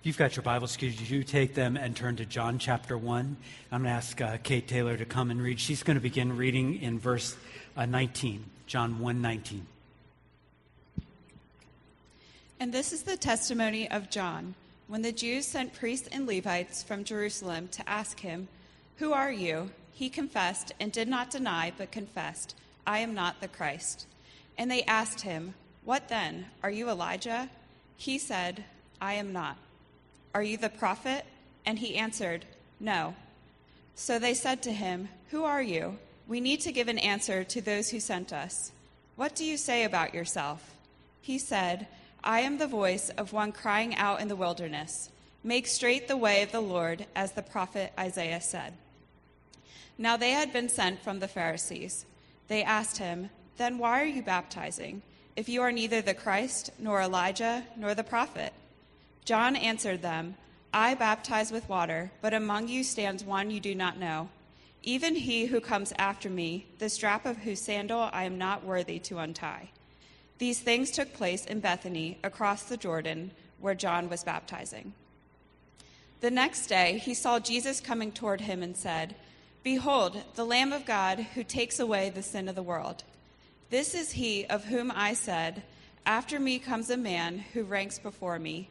If you've got your Bibles, could you take them and turn to John chapter 1? I'm going to ask uh, Kate Taylor to come and read. She's going to begin reading in verse uh, 19, John 1 19. And this is the testimony of John. When the Jews sent priests and Levites from Jerusalem to ask him, Who are you? He confessed and did not deny, but confessed, I am not the Christ. And they asked him, What then? Are you Elijah? He said, I am not. Are you the prophet? And he answered, No. So they said to him, Who are you? We need to give an answer to those who sent us. What do you say about yourself? He said, I am the voice of one crying out in the wilderness, Make straight the way of the Lord, as the prophet Isaiah said. Now they had been sent from the Pharisees. They asked him, Then why are you baptizing, if you are neither the Christ, nor Elijah, nor the prophet? John answered them, I baptize with water, but among you stands one you do not know. Even he who comes after me, the strap of whose sandal I am not worthy to untie. These things took place in Bethany, across the Jordan, where John was baptizing. The next day he saw Jesus coming toward him and said, Behold, the Lamb of God who takes away the sin of the world. This is he of whom I said, After me comes a man who ranks before me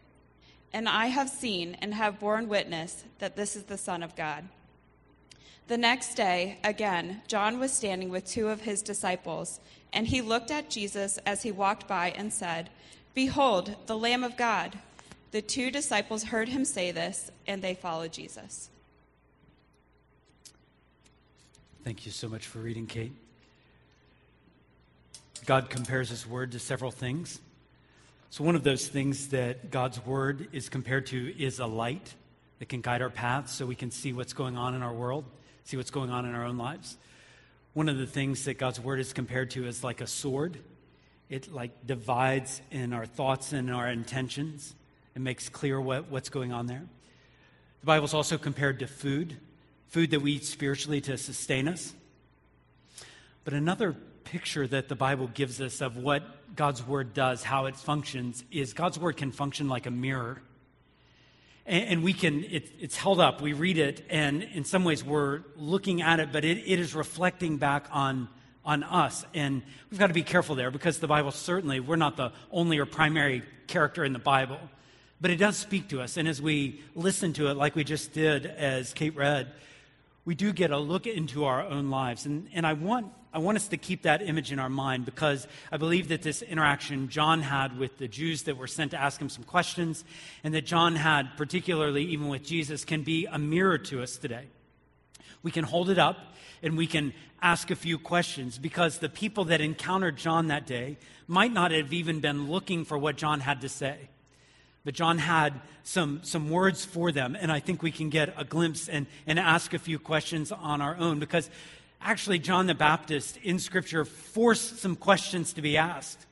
And I have seen and have borne witness that this is the Son of God. The next day, again, John was standing with two of his disciples, and he looked at Jesus as he walked by and said, Behold, the Lamb of God. The two disciples heard him say this, and they followed Jesus. Thank you so much for reading, Kate. God compares his word to several things. So, one of those things that God's word is compared to is a light that can guide our paths so we can see what's going on in our world, see what's going on in our own lives. One of the things that God's word is compared to is like a sword. It like divides in our thoughts and our intentions. It makes clear what, what's going on there. The Bible's also compared to food, food that we eat spiritually to sustain us. But another picture that the Bible gives us of what God's Word does, how it functions, is God's Word can function like a mirror. And, and we can, it, it's held up, we read it, and in some ways we're looking at it, but it, it is reflecting back on, on us. And we've got to be careful there because the Bible certainly, we're not the only or primary character in the Bible, but it does speak to us. And as we listen to it, like we just did as Kate read, we do get a look into our own lives. And, and I want I want us to keep that image in our mind because I believe that this interaction John had with the Jews that were sent to ask him some questions, and that John had, particularly even with Jesus, can be a mirror to us today. We can hold it up and we can ask a few questions because the people that encountered John that day might not have even been looking for what John had to say. But John had some, some words for them, and I think we can get a glimpse and, and ask a few questions on our own because actually, John the Baptist in Scripture forced some questions to be asked.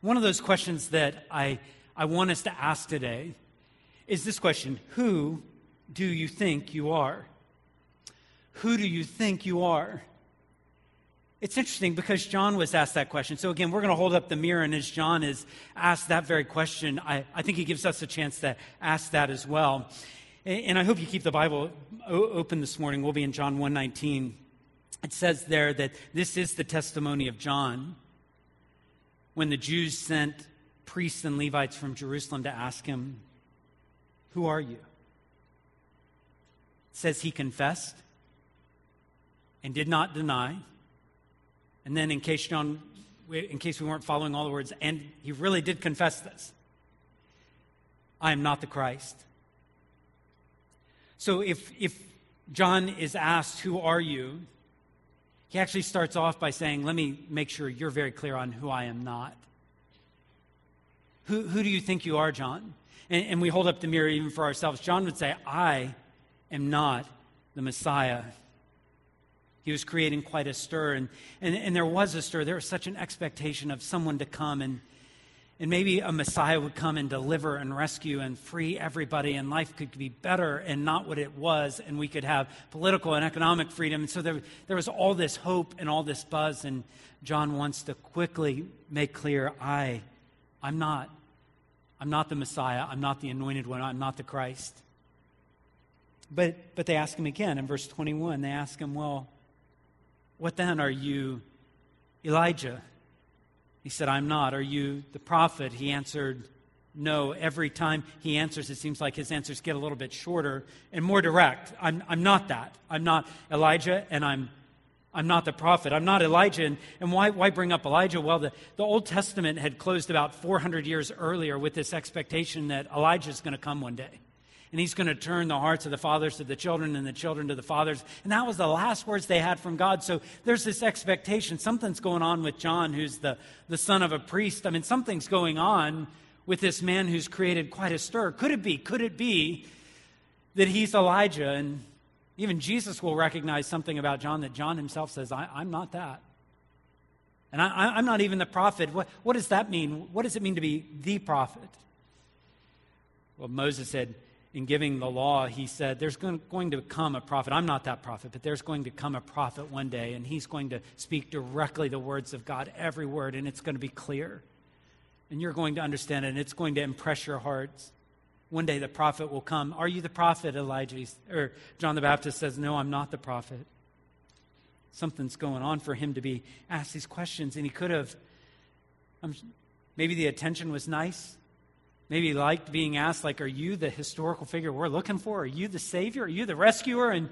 One of those questions that I, I want us to ask today is this question Who do you think you are? Who do you think you are? It's interesting because John was asked that question. So, again, we're going to hold up the mirror, and as John is asked that very question, I, I think he gives us a chance to ask that as well. And, I hope you keep the Bible open this morning. We'll be in John 119. It says there that this is the testimony of John when the Jews sent priests and Levites from Jerusalem to ask him, Who are you? It says he confessed and did not deny. And then, in case John, in case we weren't following all the words, and he really did confess this I am not the Christ. So if, if John is asked, Who are you? He actually starts off by saying, Let me make sure you're very clear on who I am not. Who, who do you think you are, John? and, and we hold up the mirror even for ourselves, John would say, I am not the Messiah. He was creating quite a stir, and, and, and there was a stir. There was such an expectation of someone to come and and maybe a Messiah would come and deliver and rescue and free everybody, and life could be better and not what it was, and we could have political and economic freedom. And so there, there was all this hope and all this buzz, and John wants to quickly make clear I, I'm not. I'm not the Messiah. I'm not the anointed one. I'm not the Christ. But, but they ask him again in verse 21. They ask him, Well, what then? Are you Elijah? He said, I'm not. Are you the prophet? He answered, No. Every time he answers, it seems like his answers get a little bit shorter and more direct. I'm, I'm not that. I'm not Elijah, and I'm, I'm not the prophet. I'm not Elijah. And, and why, why bring up Elijah? Well, the, the Old Testament had closed about 400 years earlier with this expectation that Elijah is going to come one day and he's going to turn the hearts of the fathers to the children and the children to the fathers. And that was the last words they had from God. So there's this expectation. Something's going on with John, who's the, the son of a priest. I mean, something's going on with this man who's created quite a stir. Could it be? Could it be that he's Elijah? And even Jesus will recognize something about John that John himself says, I, am not that. And I, am not even the prophet. What, what does that mean? What does it mean to be the prophet? Well, Moses said, in giving the law, he said, There's going to come a prophet. I'm not that prophet, but there's going to come a prophet one day, and he's going to speak directly the words of God, every word, and it's going to be clear. And you're going to understand it, and it's going to impress your hearts. One day the prophet will come. Are you the prophet, Elijah? Or John the Baptist says, No, I'm not the prophet. Something's going on for him to be asked these questions, and he could have. Um, maybe the attention was nice. Maybe liked being asked, like, are you the historical figure we're looking for? Are you the Savior? Are you the rescuer? And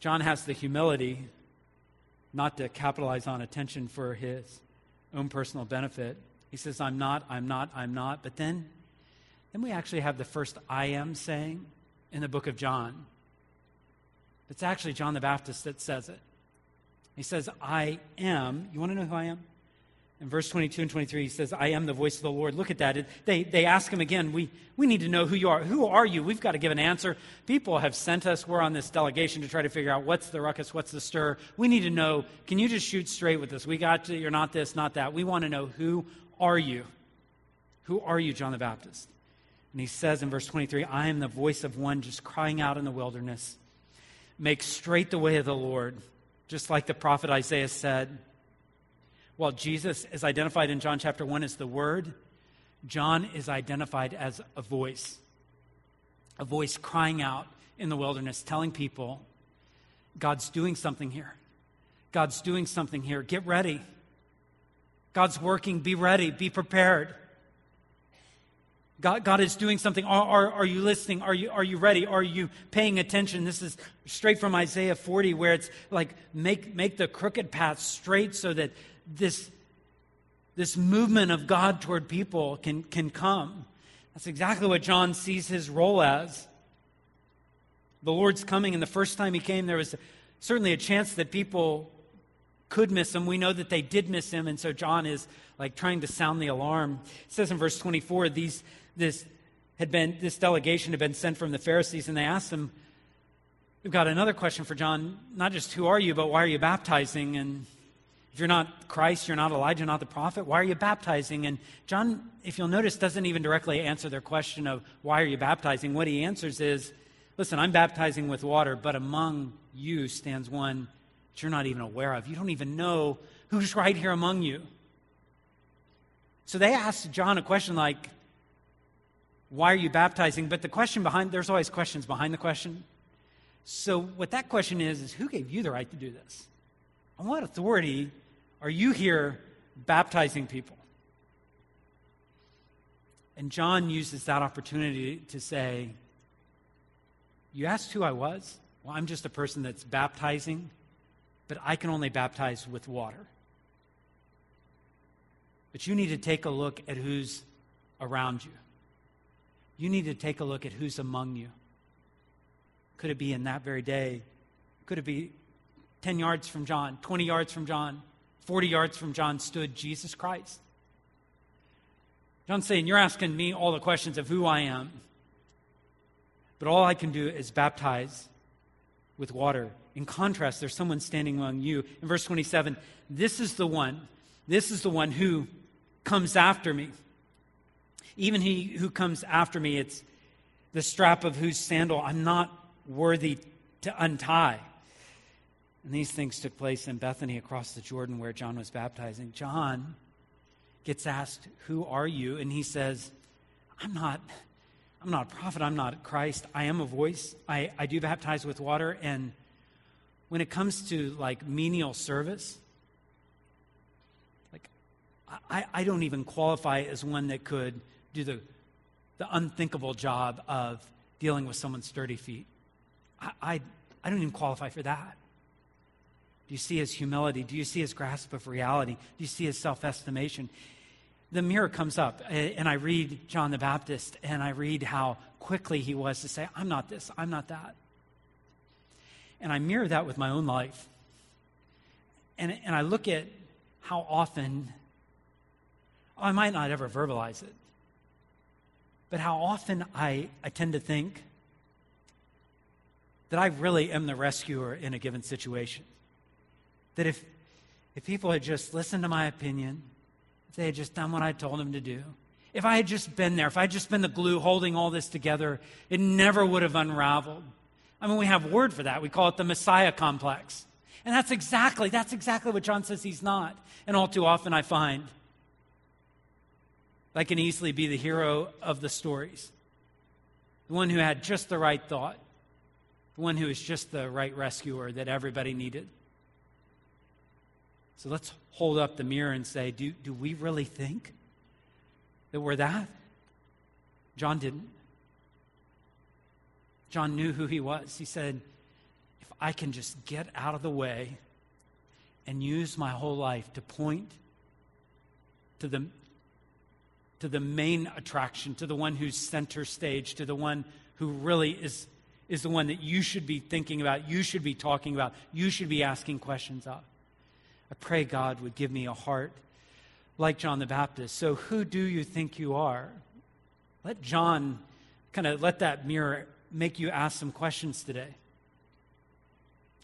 John has the humility not to capitalize on attention for his own personal benefit. He says, I'm not, I'm not, I'm not. But then, then we actually have the first I am saying in the book of John. It's actually John the Baptist that says it. He says, I am. You want to know who I am? In verse 22 and 23, he says, I am the voice of the Lord. Look at that. They, they ask him again, we, we need to know who you are. Who are you? We've got to give an answer. People have sent us. We're on this delegation to try to figure out what's the ruckus, what's the stir. We need to know, can you just shoot straight with us? We got you. You're not this, not that. We want to know, who are you? Who are you, John the Baptist? And he says in verse 23, I am the voice of one just crying out in the wilderness. Make straight the way of the Lord, just like the prophet Isaiah said. While Jesus is identified in John chapter 1 as the Word, John is identified as a voice, a voice crying out in the wilderness, telling people, God's doing something here. God's doing something here. Get ready. God's working. Be ready. Be prepared. God, God is doing something. Are, are, are, you listening? Are you, are you ready? Are you paying attention? This is straight from Isaiah 40, where it's like, make, make the crooked path straight so that this, this movement of God toward people can, can come. That's exactly what John sees his role as. The Lord's coming, and the first time he came, there was certainly a chance that people could miss him. We know that they did miss him, and so John is like trying to sound the alarm. It says in verse 24, these, this had been this delegation had been sent from the Pharisees, and they asked him, We've got another question for John, not just who are you, but why are you baptizing? And if you're not Christ, you're not Elijah, not the prophet, why are you baptizing? And John, if you'll notice, doesn't even directly answer their question of why are you baptizing. What he answers is, listen, I'm baptizing with water, but among you stands one that you're not even aware of. You don't even know who's right here among you. So they asked John a question like, why are you baptizing? But the question behind, there's always questions behind the question. So what that question is, is who gave you the right to do this? On what authority are you here baptizing people? And John uses that opportunity to say, You asked who I was? Well, I'm just a person that's baptizing, but I can only baptize with water. But you need to take a look at who's around you. You need to take a look at who's among you. Could it be in that very day? Could it be 10 yards from John, 20 yards from John, 40 yards from John stood Jesus Christ. John's saying, You're asking me all the questions of who I am, but all I can do is baptize with water. In contrast, there's someone standing among you. In verse 27, this is the one, this is the one who comes after me. Even he who comes after me, it's the strap of whose sandal I'm not worthy to untie. And these things took place in Bethany across the Jordan where John was baptizing. John gets asked, Who are you? And he says, I'm not. I'm not a prophet. I'm not Christ. I am a voice. I, I do baptize with water. And when it comes to like menial service, like I, I don't even qualify as one that could do the, the unthinkable job of dealing with someone's dirty feet. I, I, I don't even qualify for that. Do you see his humility? Do you see his grasp of reality? Do you see his self estimation? The mirror comes up, and I read John the Baptist, and I read how quickly he was to say, I'm not this, I'm not that. And I mirror that with my own life. And, and I look at how often, I might not ever verbalize it, but how often I, I tend to think that I really am the rescuer in a given situation. That if, if people had just listened to my opinion, if they had just done what I told them to do, if I had just been there, if I had just been the glue holding all this together, it never would have unraveled. I mean, we have a word for that. We call it the Messiah complex. And that's exactly, that's exactly what John says he's not. And all too often I find I can easily be the hero of the stories. The one who had just the right thought. The one who is just the right rescuer that everybody needed. So let's hold up the mirror and say, do, do we really think that we're that? John didn't. John knew who he was. He said, if I can just get out of the way and use my whole life to point to the, to the main attraction, to the one who's center stage, to the one who really is, is the one that you should be thinking about, you should be talking about, you should be asking questions of. I pray God would give me a heart like John the Baptist. So, who do you think you are? Let John kind of let that mirror make you ask some questions today.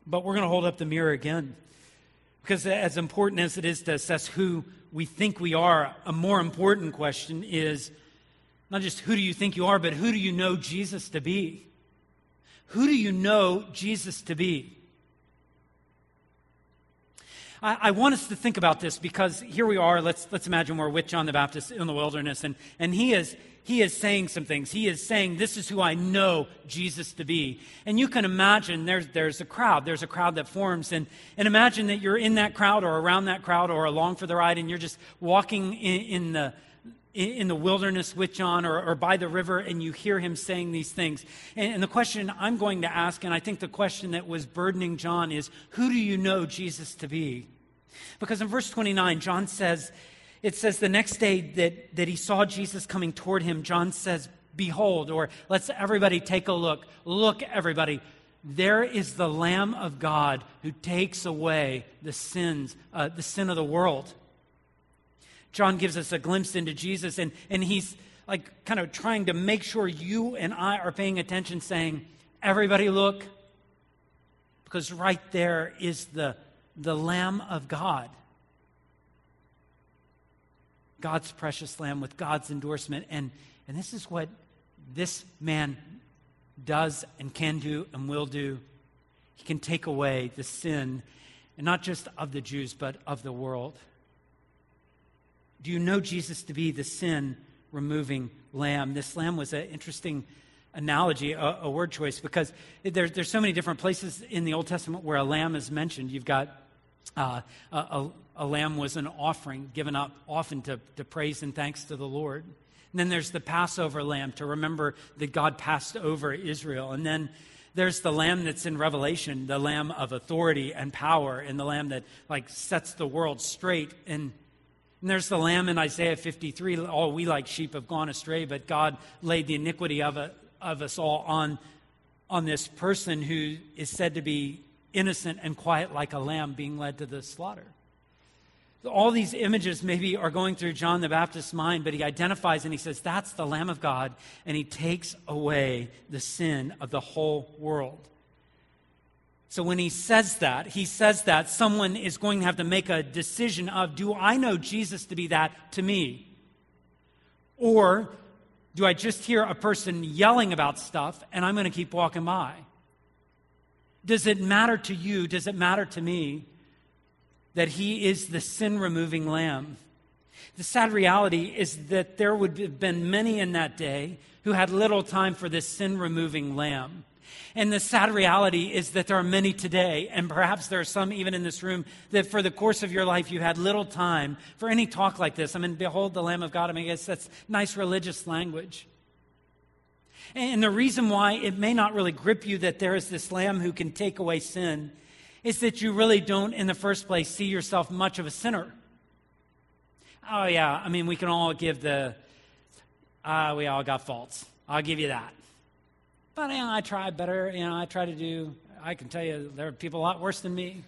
But we're going to hold up the mirror again. Because, as important as it is to assess who we think we are, a more important question is not just who do you think you are, but who do you know Jesus to be? Who do you know Jesus to be? I, I, want us to think about this because here we are. Let's, let's imagine we're with John the Baptist in the wilderness, and, and he, is, he is saying some things. He is saying, This is who I know Jesus to be. And you can imagine there's, there's a crowd. There's a crowd that forms. And, and imagine that you're in that crowd or around that crowd or along for the ride, and you're just walking in, in the in the wilderness with John or, or, by the river and you hear him saying these things. And, and, the question I'm going to ask, and I think the question that was burdening John is who do you know Jesus to be? Because in verse 29, John says, it says the next day that, that he saw Jesus coming toward him, John says, Behold, or let's everybody take a look. Look, everybody. There is the Lamb of God who takes away the sins, uh, the sin of the world. John gives us a glimpse into Jesus, and, and he's like kind of trying to make sure you and I are paying attention, saying, Everybody look, because right there is the, the Lamb of God. God's precious Lamb with God's endorsement. And, and this is what this man does and can do and will do. He can take away the sin, and not just of the Jews, but of the world. Do you know Jesus to be the sin removing lamb? This lamb was an interesting analogy, a, a word choice, because there, there's so many different places in the Old Testament where a lamb is mentioned. You've got uh, a, a, lamb was an offering given up often to, to praise and thanks to the Lord. And then there's the Passover lamb to remember that God passed over Israel. And then there's the lamb that's in Revelation, the lamb of authority and power, and the lamb that like sets the world straight. And and there's the lamb in Isaiah 53. All we like sheep have gone astray, but God laid the iniquity of, a, of us all on, on this person who is said to be innocent and quiet like a lamb being led to the slaughter. All these images maybe are going through John the Baptist's mind, but he identifies and he says, That's the Lamb of God, and he takes away the sin of the whole world. So when he says that, he says that someone is going to have to make a decision of do I know Jesus to be that to me? Or do I just hear a person yelling about stuff and I'm going to keep walking by? Does it matter to you? Does it matter to me that he is the sin removing lamb? The sad reality is that there would have been many in that day who had little time for this sin removing lamb. And the sad reality is that there are many today, and perhaps there are some even in this room, that for the course of your life you had little time for any talk like this. I mean, behold the Lamb of God. I mean, I guess that's nice religious language. And the reason why it may not really grip you that there is this Lamb who can take away sin is that you really don't, in the first place, see yourself much of a sinner. Oh, yeah, I mean, we can all give the, ah, uh, we all got faults. I'll give you that. But you know, I try better. You know, I try to do. I can tell you there are people a lot worse than me.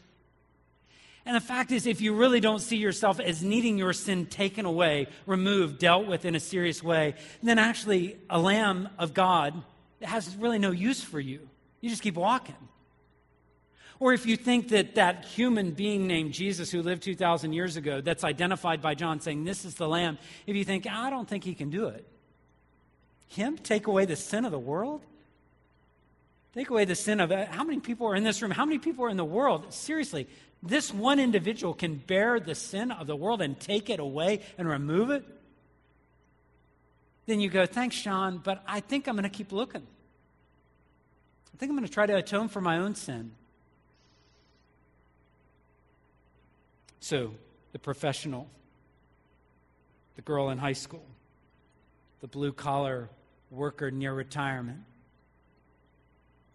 And the fact is, if you really don't see yourself as needing your sin taken away, removed, dealt with in a serious way, then actually a lamb of God has really no use for you. You just keep walking. Or if you think that that human being named Jesus who lived 2,000 years ago, that's identified by John saying, This is the Lamb, if you think, I don't think he can do it, him take away the sin of the world? Take away the sin of it. How many people are in this room? How many people are in the world? Seriously, this one individual can bear the sin of the world and take it away and remove it? Then you go, thanks, Sean, but I think I'm going to keep looking. I think I'm going to try to atone for my own sin. So, the professional, the girl in high school, the blue collar worker near retirement,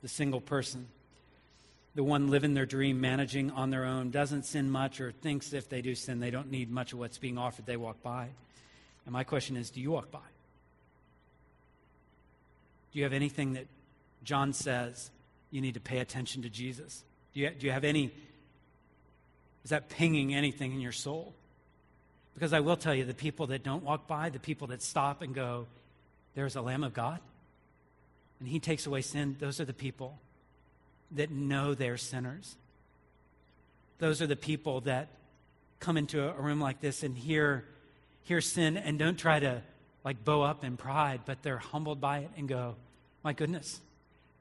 the single person, the one living their dream, managing on their own, doesn't sin much or thinks if they do sin, they don't need much of what's being offered, they walk by. And my question is do you walk by? Do you have anything that John says you need to pay attention to Jesus? Do you, do you have any, is that pinging anything in your soul? Because I will tell you, the people that don't walk by, the people that stop and go, there's a Lamb of God and he takes away sin, those are the people that know they're sinners. Those are the people that come into a room like this and hear, hear sin and don't try to like bow up in pride, but they're humbled by it and go, My goodness,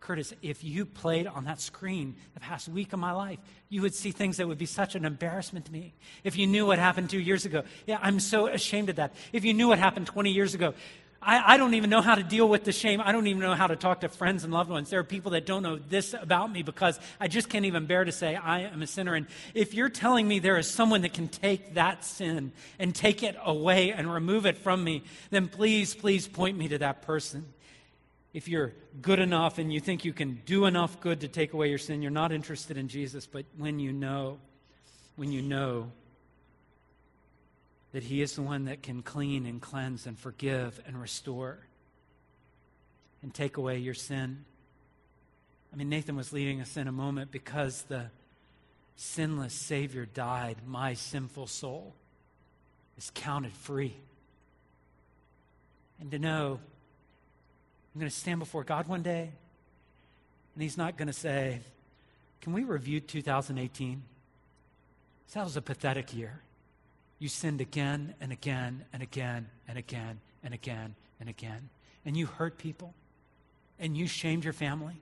Curtis, if you played on that screen the past week of my life, you would see things that would be such an embarrassment to me. If you knew what happened two years ago, yeah, I'm so ashamed of that. If you knew what happened 20 years ago, I, I, don't even know how to deal with the shame. I don't even know how to talk to friends and loved ones. There are people that don't know this about me because I just can't even bear to say I am a sinner. And if you're telling me there is someone that can take that sin and take it away and remove it from me, then please, please point me to that person. If you're good enough and you think you can do enough good to take away your sin, you're not interested in Jesus. But when you know, when you know that He is the one that can clean and cleanse and forgive and restore and take away your sin. I mean, Nathan was leading us in a moment because the sinless Savior died, my sinful soul is counted free. And to know I'm going to stand before God one day, and He's not going to say, Can we review 2018? That was a pathetic year. You sinned again and again and again and again and again and again. And you hurt people. And you shamed your family.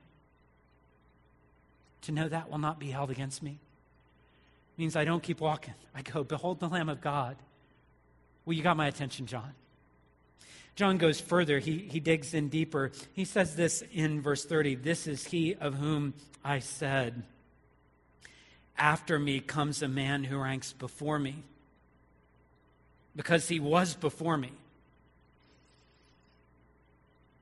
To know that will not be held against me means I don't keep walking. I go, Behold the Lamb of God. Well, you got my attention, John. John goes further. He, he digs in deeper. He says this in verse 30 This is he of whom I said, After me comes a man who ranks before me because he was before me.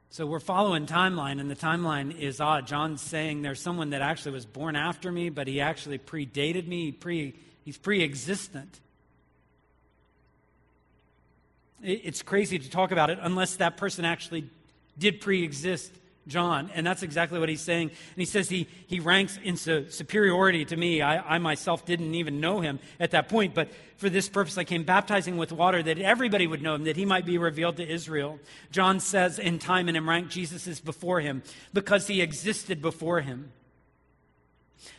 So we're following timeline, and the timeline is odd. John's saying there's someone that actually was born after me, but he actually predated me. Pre, he's pre-existent. It's crazy to talk about it unless that person actually did pre-exist John. And that's exactly what he's saying. And he says he, he ranks in su- superiority to me. I, I myself didn't even know him at that point, but for this purpose I came baptizing with water that everybody would know him, that he might be revealed to Israel. John says in time and in rank, Jesus is before him because he existed before him.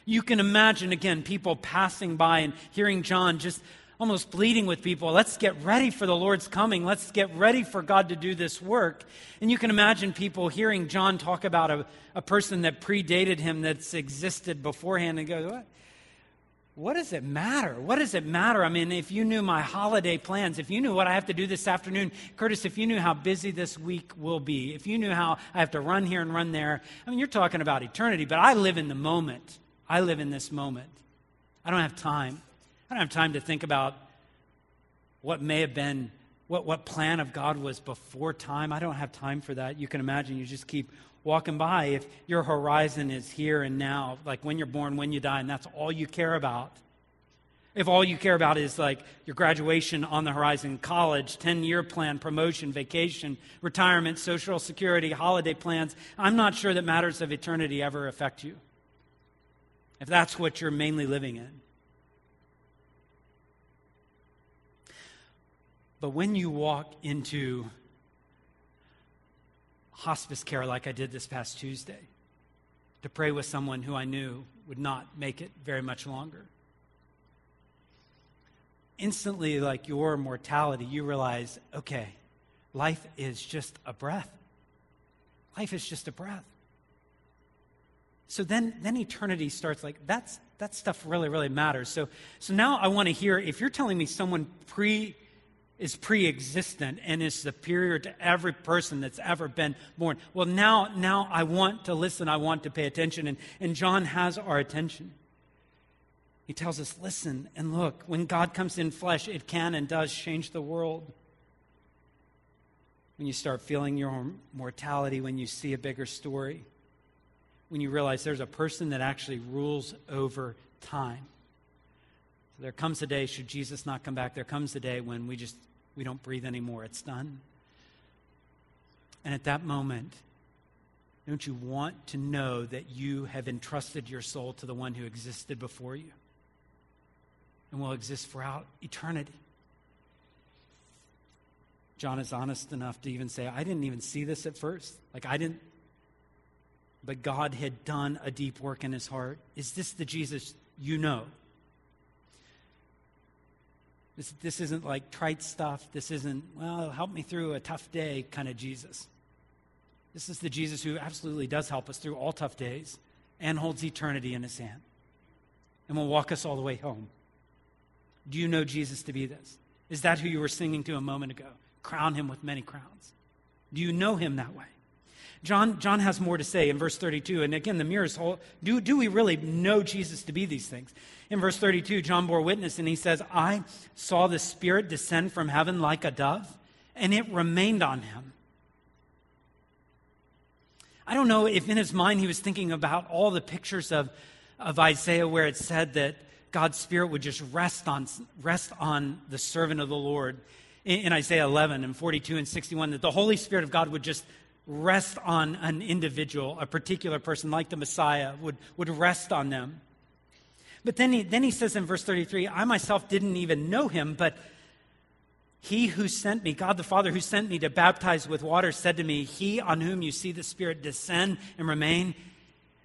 You can imagine, again, people passing by and hearing John just almost pleading with people, let's get ready for the Lord's coming. Let's get ready for God to do this work. And you can imagine people hearing John talk about a, a person that predated him that's existed beforehand and go, what? What does it matter? What does it matter? I mean, if you knew my holiday plans, if you knew what I have to do this afternoon, Curtis, if you knew how busy this week will be, if you knew how I have to run here and run there, I mean, you're talking about eternity, but I live in the moment. I live in this moment. I don't have time. I don't have time to think about what may have been, what, what plan of God was before time. I don't have time for that. You can imagine you just keep walking by. If your horizon is here and now, like when you're born, when you die, and that's all you care about. If all you care about is like your graduation on the horizon, college, 10 year plan, promotion, vacation, retirement, social security, holiday plans, I'm not sure that matters of eternity ever affect you. If that's what you're mainly living in. But when you walk into hospice care like I did this past Tuesday, to pray with someone who I knew would not make it very much longer, instantly, like your mortality, you realize okay, life is just a breath. Life is just a breath. So then, then eternity starts like that's that stuff really, really matters. So, so now I want to hear if you're telling me someone pre is pre existent and is superior to every person that's ever been born. Well, now, now I want to listen, I want to pay attention. And, and John has our attention. He tells us, listen and look, when God comes in flesh, it can and does change the world. When you start feeling your mortality, when you see a bigger story, when you realize there's a person that actually rules over time. So there comes a day, should Jesus not come back, there comes a day when we just we don't breathe anymore. It's done. And at that moment, don't you want to know that you have entrusted your soul to the one who existed before you and will exist throughout eternity? John is honest enough to even say, I didn't even see this at first. Like, I didn't, but God had done a deep work in his heart. Is this the Jesus you know? This, this isn't like trite stuff. This isn't, well, help me through a tough day kind of Jesus. This is the Jesus who absolutely does help us through all tough days and holds eternity in his hand and will walk us all the way home. Do you know Jesus to be this? Is that who you were singing to a moment ago? Crown him with many crowns. Do you know him that way? John, John has more to say in verse 32. And again, the mirror is whole. Do, do we really know Jesus to be these things? In verse 32, John bore witness and he says, I saw the Spirit descend from heaven like a dove, and it remained on him. I don't know if in his mind he was thinking about all the pictures of, of Isaiah where it said that God's Spirit would just rest on, rest on the servant of the Lord in, in Isaiah 11 and 42 and 61, that the Holy Spirit of God would just rest on an individual, a particular person like the Messiah, would, would rest on them. But then he, then he says in verse 33 I myself didn't even know him, but he who sent me, God the Father who sent me to baptize with water, said to me, He on whom you see the Spirit descend and remain,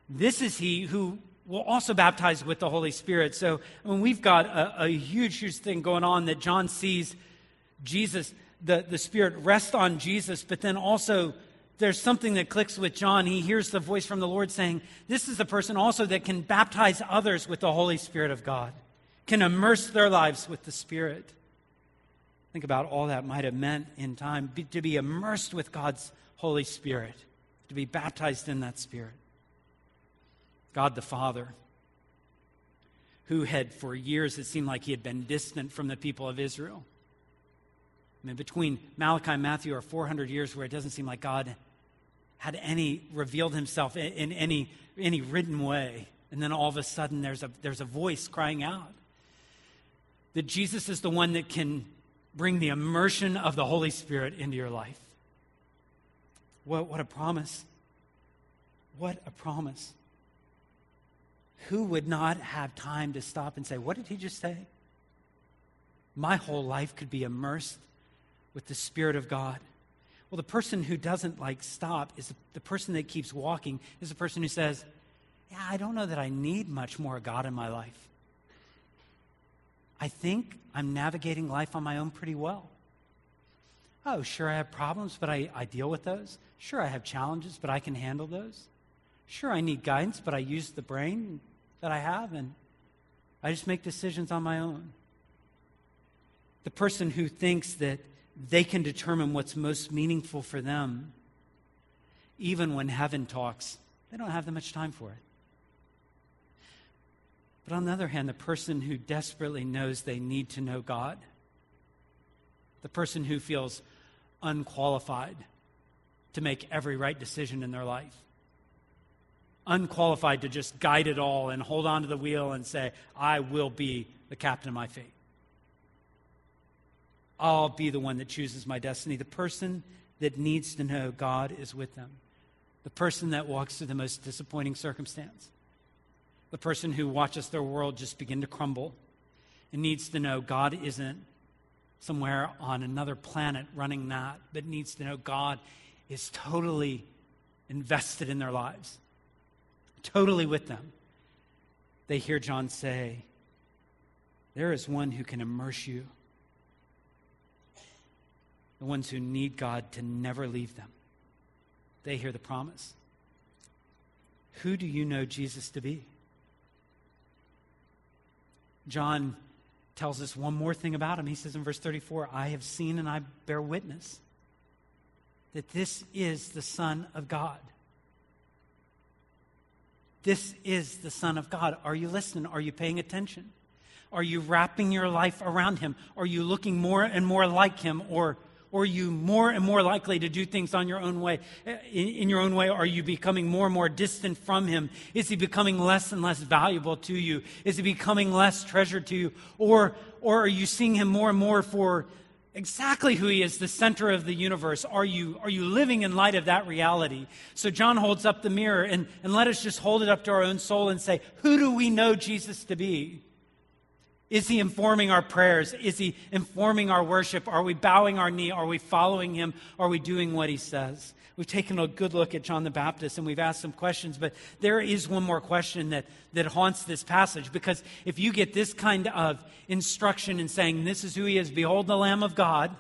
this is he who will also baptize with the Holy Spirit. So I mean, we've got a, a huge, huge thing going on that John sees Jesus, the, the Spirit rest on Jesus, but then also there's something that clicks with John. He hears the voice from the Lord saying, This is the person also that can baptize others with the Holy Spirit of God, can immerse their lives with the Spirit. Think about all that might have meant in time be, to be immersed with God's Holy Spirit, to be baptized in that Spirit. God the Father, who had for years, it seemed like he had been distant from the people of Israel. I mean, between Malachi and Matthew are 400 years where it doesn't seem like God had any revealed himself in, in any, any written way. And then all of a sudden there's a, there's a voice crying out that Jesus is the one that can bring the immersion of the Holy Spirit into your life. What, what a promise. What a promise. Who would not have time to stop and say, What did he just say? My whole life could be immersed with the Spirit of God. Well, the person who doesn't like stop is the person that keeps walking, is the person who says, Yeah, I don't know that I need much more God in my life. I think I'm navigating life on my own pretty well. Oh, sure, I have problems, but I, I deal with those. Sure, I have challenges, but I can handle those. Sure, I need guidance, but I use the brain that I have and I just make decisions on my own. The person who thinks that they can determine what's most meaningful for them, even when heaven talks, they don't have that much time for it. But on the other hand, the person who desperately knows they need to know God, the person who feels unqualified to make every right decision in their life, unqualified to just guide it all and hold on to the wheel and say, I will be the captain of my fate. I'll be the one that chooses my destiny. The person that needs to know God is with them. The person that walks through the most disappointing circumstance. The person who watches their world just begin to crumble and needs to know God isn't somewhere on another planet running that, but needs to know God is totally invested in their lives, totally with them. They hear John say, There is one who can immerse you the ones who need God to never leave them. They hear the promise. Who do you know Jesus to be? John tells us one more thing about him. He says in verse 34 I have seen and I bear witness that this is the Son of God. This is the Son of God. Are you listening? Are you paying attention? Are you wrapping your life around him? Are you looking more and more like him? Or or are you more and more likely to do things on your own way, eh, in, in, your own way? Are you becoming more and more distant from Him? Is He becoming less and less valuable to you? Is He becoming less treasured to you? Or, or are you seeing Him more and more for exactly who He is, the center of the universe? Are you, are you living in light of that reality? So John holds up the mirror, and, and let us just hold it up to our own soul and say, Who do we know Jesus to be? Is he informing our prayers? Is he informing our worship? Are we bowing our knee? Are we following him? Are we doing what he says? We've taken a good look at John the Baptist and we've asked some questions, but there is one more question that, that haunts this passage because if you get this kind of instruction in saying, This is who he is, behold the Lamb of God,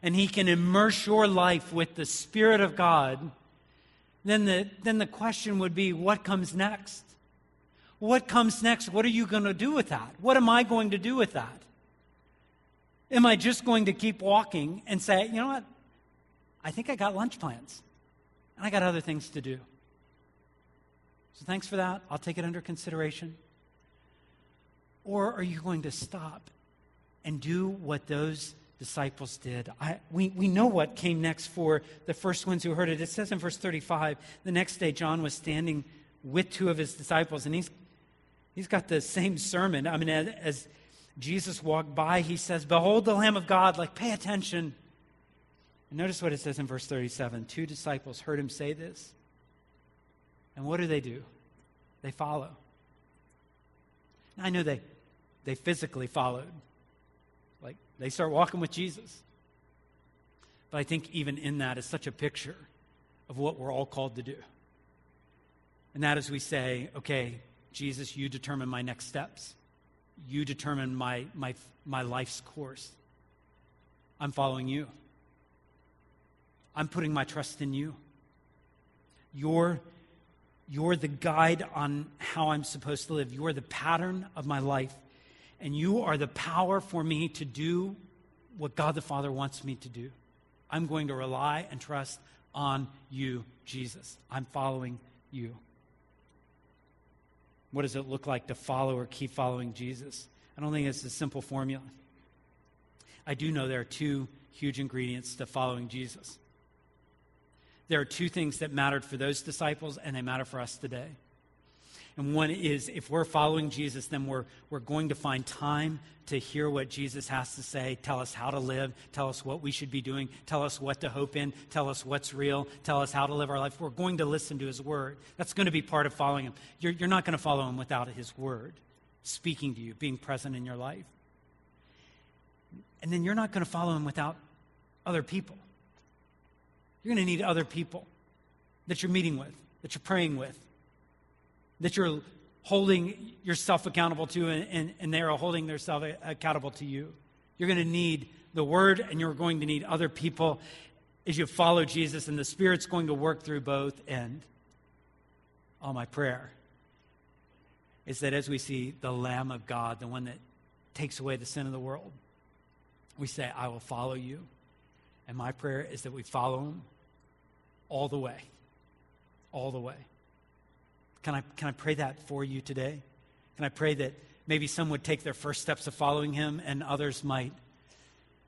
and he can immerse your life with the Spirit of God, then the, then the question would be, What comes next? What comes next? What are you going to do with that? What am I going to do with that? Am I just going to keep walking and say, you know what? I think I got lunch plans and I got other things to do. So thanks for that. I'll take it under consideration. Or are you going to stop and do what those disciples did? I, we, we know what came next for the first ones who heard it. It says in verse 35 the next day, John was standing with two of his disciples, and he's He's got the same sermon. I mean, as, Jesus walked by, he says, Behold the Lamb of God. Like, pay attention. And notice what it says in verse 37. Two disciples heard him say this. And what do they do? They follow. Now, I know they, they physically followed. Like, they start walking with Jesus. But I think even in that is such a picture of what we're all called to do. And that is we say, okay, Jesus, you determine my next steps. You determine my, my, my life's course. I'm following you. I'm putting my trust in you. You're, you're the guide on how I'm supposed to live. You're the pattern of my life. And you are the power for me to do what God the Father wants me to do. I'm going to rely and trust on you, Jesus. I'm following you. What does it look like to follow or keep following Jesus? I don't think it's a simple formula. I do know there are two huge ingredients to following Jesus. There are two things that mattered for those disciples, and they matter for us today. And one is if we're following Jesus, then we're, we're going to find time to hear what Jesus has to say, tell us how to live, tell us what we should be doing, tell us what to hope in, tell us what's real, tell us how to live our life. We're going to listen to his word. That's going to be part of following him. You're, you're not going to follow him without his word speaking to you, being present in your life. And then you're not going to follow him without other people. You're going to need other people that you're meeting with, that you're praying with, that you're holding yourself accountable to, and, and, and they are holding themselves accountable to you. You're going to need the Word, and you're going to need other people as you follow Jesus, and the Spirit's going to work through both. And all my prayer is that as we see the Lamb of God, the one that takes away the sin of the world, we say, I will follow you. And my prayer is that we follow him all the way. All the way. Can I, can I pray that for you today? Can I pray that maybe some would take their first steps of following him and others might,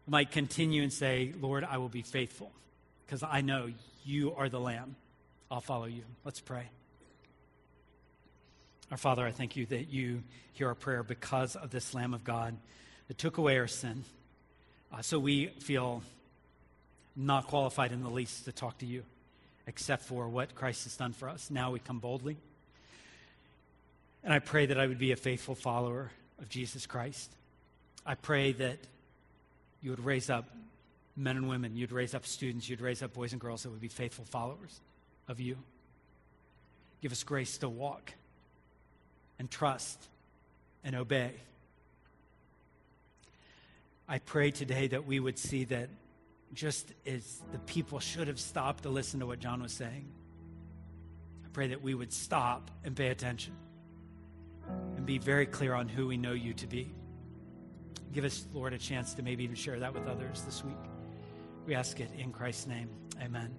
might continue and say, Lord, I will be faithful because I know you are the Lamb. I'll follow you. Let's pray. Our Father, I thank you that you hear our prayer because of this Lamb of God that took away our sin. Uh, so we feel not qualified in the least to talk to you except for what Christ has done for us. Now we come boldly. And I pray that I would be a faithful follower of Jesus Christ. I pray that you would raise up men and women, you'd raise up students, you'd raise up boys and girls that would be faithful followers of you. Give us grace to walk and trust and obey. I pray today that we would see that just as the people should have stopped to listen to what John was saying, I pray that we would stop and pay attention and be very clear on who we know you to be. Give us, Lord, a chance to maybe even share that with others this week. We ask it in Christ's name. Amen.